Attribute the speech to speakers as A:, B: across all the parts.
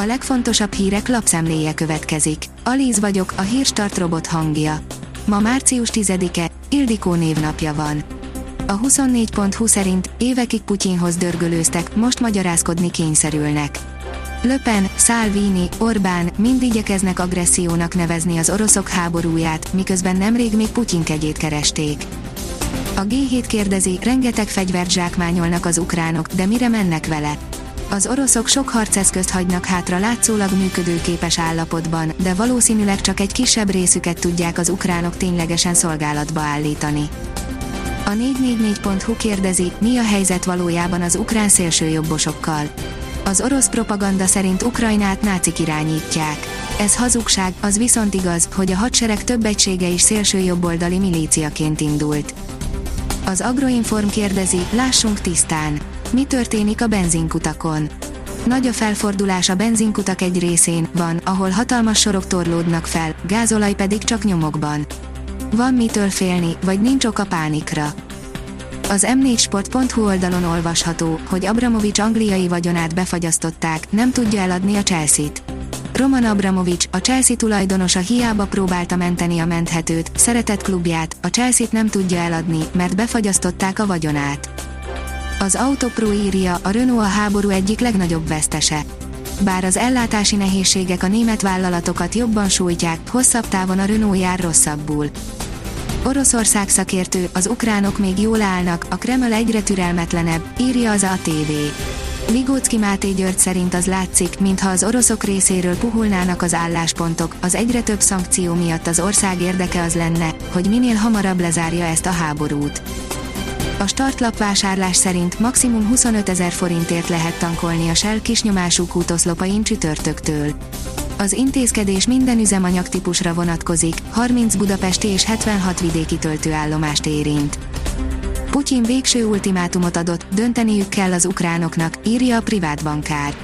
A: A legfontosabb hírek lapszemléje következik. Alíz vagyok, a hírstart robot hangja. Ma március 10-e, Ildikó névnapja van. A 24.20 szerint évekig Putyinhoz dörgölőztek, most magyarázkodni kényszerülnek. Löpen, Salvini, Orbán mind igyekeznek agressziónak nevezni az oroszok háborúját, miközben nemrég még Putyin kegyét keresték. A G7 kérdezi, rengeteg fegyvert zsákmányolnak az ukránok, de mire mennek vele? Az oroszok sok harceszközt hagynak hátra látszólag működőképes állapotban, de valószínűleg csak egy kisebb részüket tudják az ukránok ténylegesen szolgálatba állítani. A 444.hu kérdezi, mi a helyzet valójában az ukrán szélsőjobbosokkal. Az orosz propaganda szerint Ukrajnát nácik irányítják. Ez hazugság, az viszont igaz, hogy a hadsereg több egysége is szélsőjobboldali milíciaként indult. Az Agroinform kérdezi, lássunk tisztán. Mi történik a benzinkutakon? Nagy a felfordulás a benzinkutak egy részén, van, ahol hatalmas sorok torlódnak fel, gázolaj pedig csak nyomokban. Van mitől félni, vagy nincs oka pánikra. Az m4sport.hu oldalon olvasható, hogy Abramovics angliai vagyonát befagyasztották, nem tudja eladni a Chelsea-t. Roman Abramovics, a Chelsea tulajdonosa hiába próbálta menteni a menthetőt, szeretett klubját, a Chelsea-t nem tudja eladni, mert befagyasztották a vagyonát. Az Autopro írja, a Renault a háború egyik legnagyobb vesztese. Bár az ellátási nehézségek a német vállalatokat jobban sújtják, hosszabb távon a Renault jár rosszabbul. Oroszország szakértő, az ukránok még jól állnak, a Kreml egyre türelmetlenebb, írja az ATV. Vigócki Máté György szerint az látszik, mintha az oroszok részéről puhulnának az álláspontok, az egyre több szankció miatt az ország érdeke az lenne, hogy minél hamarabb lezárja ezt a háborút. A startlap vásárlás szerint maximum 25 ezer forintért lehet tankolni a Shell kisnyomású kútoszlopain csütörtöktől. Az intézkedés minden üzemanyagtípusra vonatkozik, 30 budapesti és 76 vidéki töltőállomást érint. Putyin végső ultimátumot adott, dönteniük kell az ukránoknak, írja a privát bankár.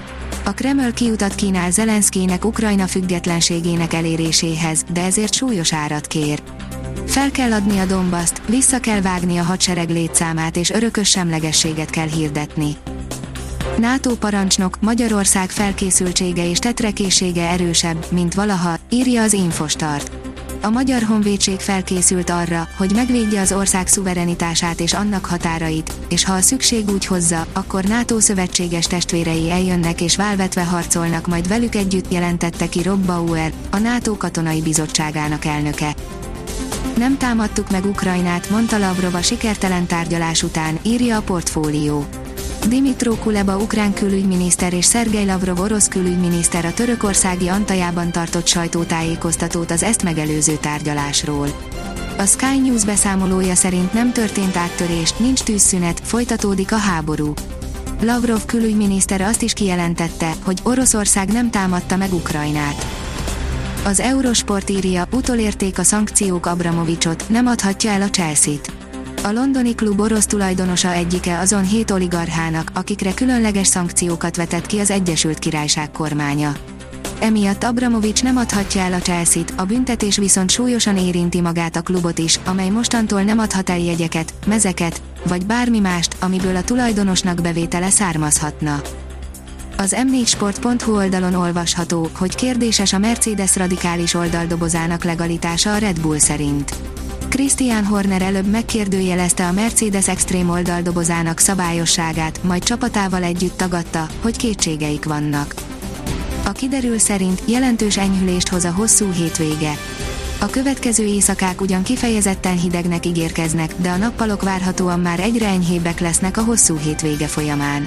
A: A Kreml kiutat kínál Zelenszkének Ukrajna függetlenségének eléréséhez, de ezért súlyos árat kér. Fel kell adni a Dombaszt, vissza kell vágni a hadsereg létszámát és örökös semlegességet kell hirdetni. NATO parancsnok, Magyarország felkészültsége és tetrekészsége erősebb, mint valaha, írja az Infostart. A Magyar Honvédség felkészült arra, hogy megvédje az ország szuverenitását és annak határait, és ha a szükség úgy hozza, akkor NATO szövetséges testvérei eljönnek és válvetve harcolnak majd velük együtt jelentette ki Rob Bauer, a NATO katonai bizottságának elnöke. Nem támadtuk meg Ukrajnát, mondta Lavrov a sikertelen tárgyalás után, írja a portfólió. Dimitro Kuleba ukrán külügyminiszter és Szergej Lavrov orosz külügyminiszter a törökországi Antajában tartott sajtótájékoztatót az ezt megelőző tárgyalásról. A Sky News beszámolója szerint nem történt áttörés, nincs tűzszünet, folytatódik a háború. Lavrov külügyminiszter azt is kijelentette, hogy Oroszország nem támadta meg Ukrajnát. Az Eurosport írja, utolérték a szankciók Abramovicsot, nem adhatja el a Chelsea-t. A londoni klub orosz tulajdonosa egyike azon hét oligarchának, akikre különleges szankciókat vetett ki az Egyesült Királyság kormánya. Emiatt Abramovics nem adhatja el a Chelsea-t, a büntetés viszont súlyosan érinti magát a klubot is, amely mostantól nem adhat el jegyeket, mezeket, vagy bármi mást, amiből a tulajdonosnak bevétele származhatna. Az m4sport.hu oldalon olvasható, hogy kérdéses a Mercedes radikális oldaldobozának legalitása a Red Bull szerint. Christian Horner előbb megkérdőjelezte a Mercedes Extreme oldaldobozának szabályosságát, majd csapatával együtt tagadta, hogy kétségeik vannak. A kiderül szerint jelentős enyhülést hoz a hosszú hétvége. A következő éjszakák ugyan kifejezetten hidegnek ígérkeznek, de a nappalok várhatóan már egyre enyhébbek lesznek a hosszú hétvége folyamán.